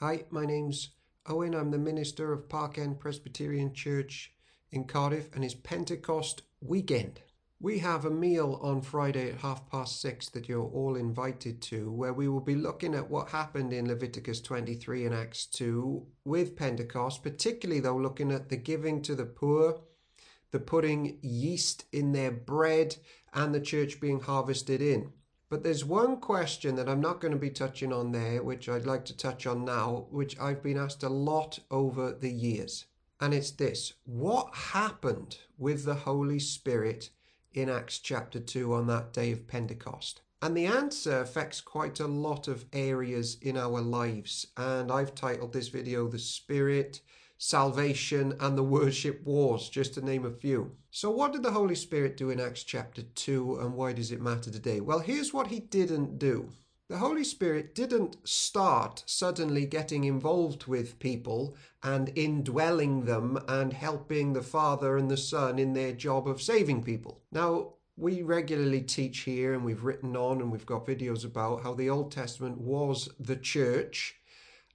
Hi, my name's Owen. I'm the minister of Park End Presbyterian Church in Cardiff, and it's Pentecost weekend. We have a meal on Friday at half past six that you're all invited to, where we will be looking at what happened in Leviticus 23 and Acts 2 with Pentecost, particularly though looking at the giving to the poor, the putting yeast in their bread, and the church being harvested in. But there's one question that I'm not going to be touching on there, which I'd like to touch on now, which I've been asked a lot over the years. And it's this What happened with the Holy Spirit in Acts chapter 2 on that day of Pentecost? And the answer affects quite a lot of areas in our lives. And I've titled this video The Spirit salvation, and the worship wars, just to name a few. So, what did the Holy Spirit do in Acts chapter 2, and why does it matter today? Well, here's what he didn't do. The Holy Spirit didn't start suddenly getting involved with people and indwelling them and helping the Father and the Son in their job of saving people. Now, we regularly teach here and we've written on and we've got videos about how the Old Testament was the church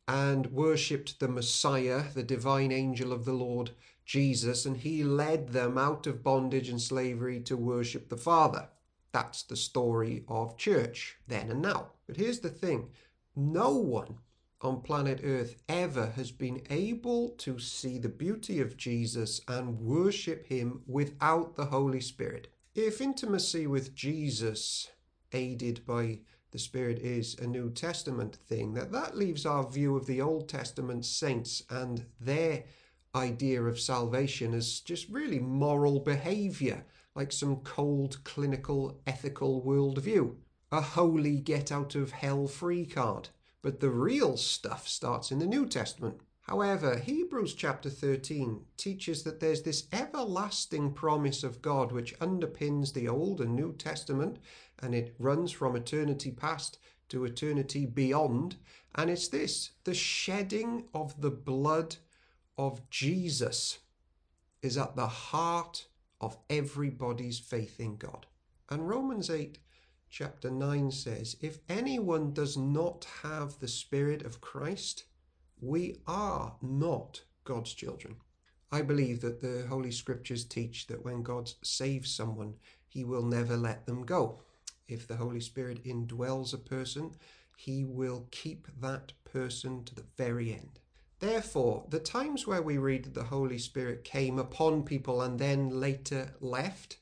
and worshipped the Messiah, the divine angel of the Lord Jesus, and he led them out of bondage and slavery to worship the Father. That's the story of church then and now. But here's the thing no one on planet Earth ever has been able to see the beauty of Jesus and worship him without the Holy Spirit. If intimacy with Jesus, aided by the Spirit is a New Testament thing, that that leaves our view of the Old Testament saints and their idea of salvation as just really moral behavior, like some cold, clinical, ethical worldview. A holy get out of hell free card. But the real stuff starts in the New Testament. However, Hebrews chapter 13 teaches that there's this everlasting promise of God which underpins the Old and New Testament and it runs from eternity past to eternity beyond. And it's this the shedding of the blood of Jesus is at the heart of everybody's faith in God. And Romans 8, chapter 9 says, If anyone does not have the Spirit of Christ, we are not God's children. I believe that the Holy Scriptures teach that when God saves someone, he will never let them go. If the Holy Spirit indwells a person, he will keep that person to the very end. Therefore, the times where we read that the Holy Spirit came upon people and then later left,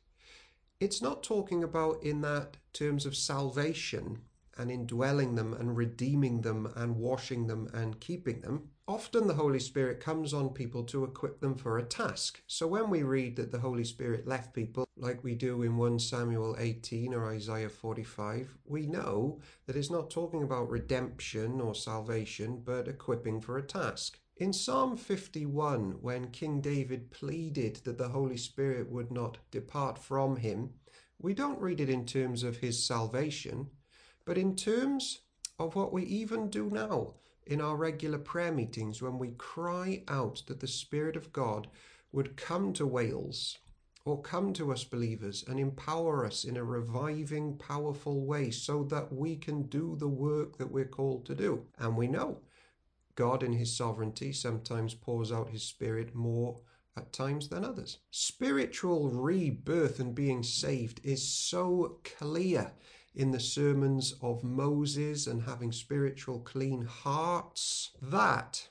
it's not talking about in that terms of salvation and indwelling them and redeeming them and washing them and keeping them. Often the Holy Spirit comes on people to equip them for a task. So when we read that the Holy Spirit left people, like we do in 1 Samuel 18 or Isaiah 45, we know that it's not talking about redemption or salvation, but equipping for a task. In Psalm 51, when King David pleaded that the Holy Spirit would not depart from him, we don't read it in terms of his salvation, but in terms of what we even do now in our regular prayer meetings when we cry out that the Spirit of God would come to Wales or come to us believers and empower us in a reviving, powerful way so that we can do the work that we're called to do. And we know God, in His sovereignty, sometimes pours out His Spirit more at times than others. Spiritual rebirth and being saved is so clear in the sermons of Moses and having spiritual clean hearts, that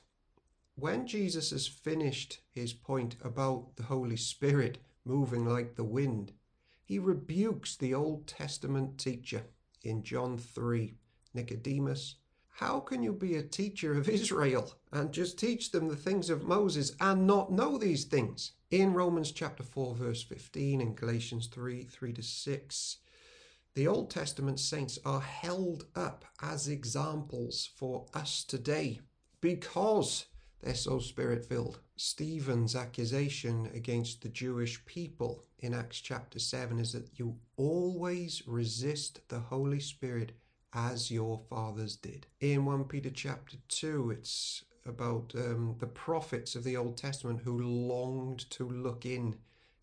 when Jesus has finished his point about the Holy Spirit moving like the wind, he rebukes the Old Testament teacher in John 3 Nicodemus, how can you be a teacher of Israel and just teach them the things of Moses and not know these things? In Romans chapter 4, verse 15, and Galatians 3 3 to 6, the Old Testament saints are held up as examples for us today because they're so spirit filled. Stephen's accusation against the Jewish people in Acts chapter 7 is that you always resist the Holy Spirit as your fathers did. In 1 Peter chapter 2, it's about um, the prophets of the Old Testament who longed to look in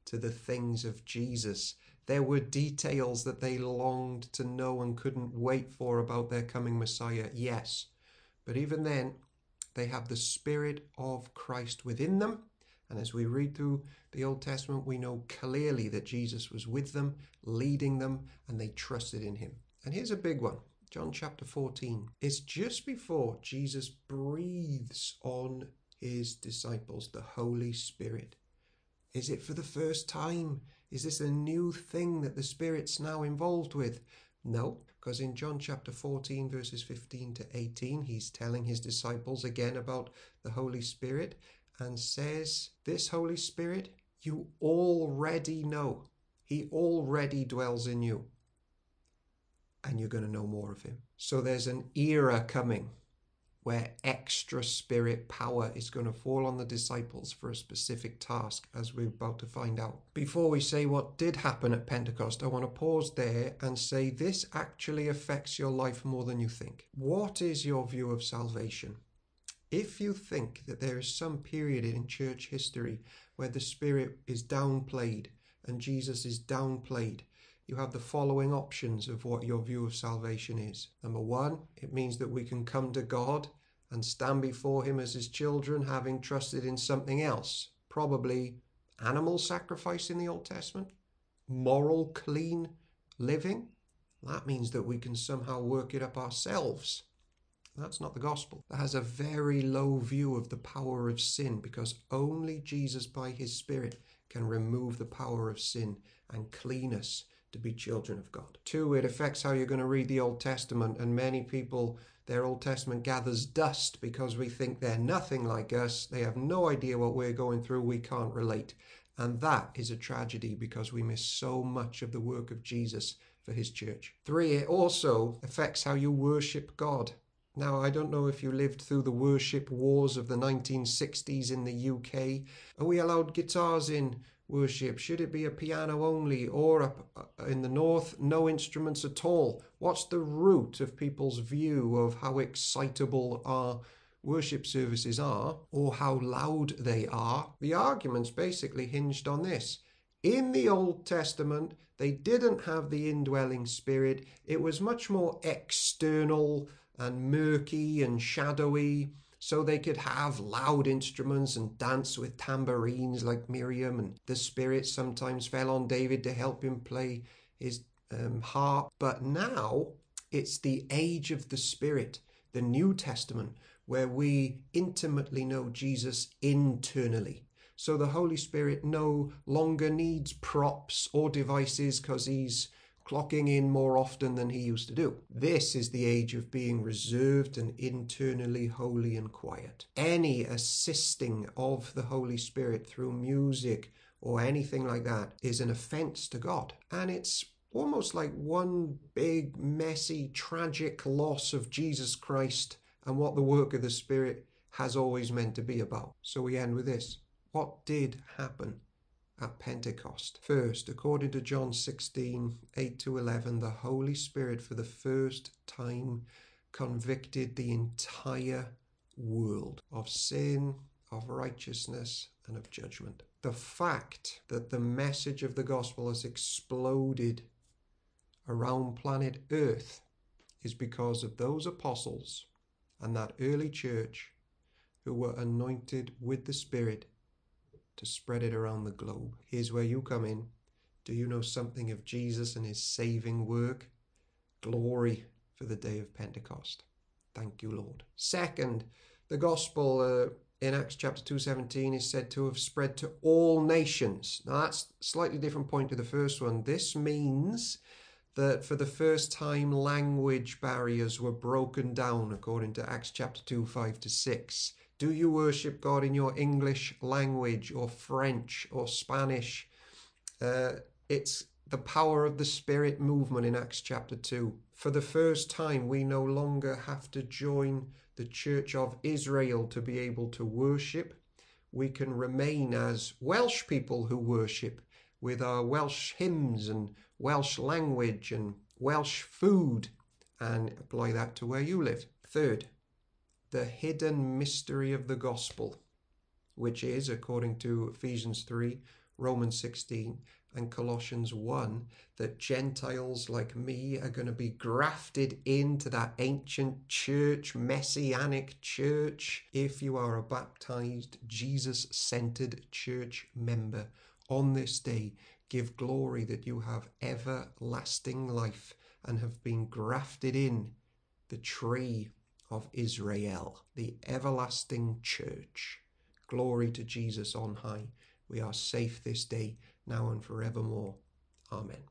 to the things of Jesus there were details that they longed to know and couldn't wait for about their coming Messiah, yes. But even then, They have the Spirit of Christ within them. And as we read through the Old Testament, we know clearly that Jesus was with them, leading them, and they trusted in him. And here's a big one John chapter 14. It's just before Jesus breathes on his disciples the Holy Spirit. Is it for the first time? Is this a new thing that the Spirit's now involved with? No, because in John chapter 14, verses 15 to 18, he's telling his disciples again about the Holy Spirit and says, This Holy Spirit you already know. He already dwells in you. And you're going to know more of him. So there's an era coming where extra spirit power is going to fall on the disciples for a specific task, as we're about to find out. Before we say what did happen at Pentecost, I want to pause there and say this actually affects your life more than you think. What is your view of salvation? If you think that there is some period in church history where the Spirit is downplayed and Jesus is downplayed, you have the following options of what your view of salvation is. Number one, it means that we can come to God and stand before Him as His children, having trusted in something else, probably animal sacrifice in the Old Testament, moral, clean living. That means that we can somehow work it up ourselves. That's not the gospel. That has a very low view of the power of sin because only Jesus, by His Spirit, can remove the power of sin and clean us to be children of God. Two, it affects how you're going to read the Old Testament, and many people, their Old Testament gathers dust because we think they're nothing like us. They have no idea what we're going through. We can't relate. And that is a tragedy because we miss so much of the work of Jesus for his church. Three, it also affects how you worship God. Now, I don't know if you lived through the worship wars of the 1960s in the UK. Are we allowed guitars in worship? Should it be a piano only, or uh, in the north, no instruments at all? What's the root of people's view of how excitable our worship services are, or how loud they are? The argument's basically hinged on this. In the Old Testament, they didn't have the indwelling spirit, it was much more external and murky and shadowy so they could have loud instruments and dance with tambourines like Miriam, and the Spirit sometimes fell on David to help him play his um, harp. But now it's the age of the Spirit, the New Testament, where we intimately know Jesus internally. So the Holy Spirit no longer needs props or devices because he's clocking in more often than he used to do. This is the age of being reserved and internally holy and quiet. Any assisting of the Holy Spirit through music or anything like that is an offense to God. And it's almost like one big, messy, tragic loss of Jesus Christ and what the work of the Spirit has always meant to be about. So we end with this. What did happen at Pentecost. First, according to John 16 8 to 11, the Holy Spirit for the first time convicted the entire world of sin, of righteousness, and of judgment. The fact that the message of the gospel has exploded around planet Earth is because of those apostles and that early church who were anointed with the Spirit to spread it around the globe. Here's where you come in. Do you know something of Jesus and his saving work? Glory for the day of Pentecost. Thank you, Lord. Second, the gospel uh, in Acts chapter 2:17 is said to have spread to all nations. Now that's slightly different point to the first one. This means that for the first time language barriers were broken down according to Acts chapter 2 5 to 6. Do you worship God in your English language or French or Spanish? Uh, it's the power of the Spirit movement in Acts chapter 2. For the first time, we no longer have to join the Church of Israel to be able to worship. We can remain as Welsh people who worship with our Welsh hymns and Welsh language and Welsh food and apply that to where you live. Third, the hidden mystery of the gospel, which is, according to Ephesians 3, Romans 16, and Colossians 1 that Gentiles like me are going to be grafted into that ancient church, messianic church, if you are a baptized, Jesus centered church member on this day. Give glory that you have everlasting life and have been grafted in the tree of Israel, the everlasting church. Glory to Jesus on high. We are safe this day, now and forevermore. Amen.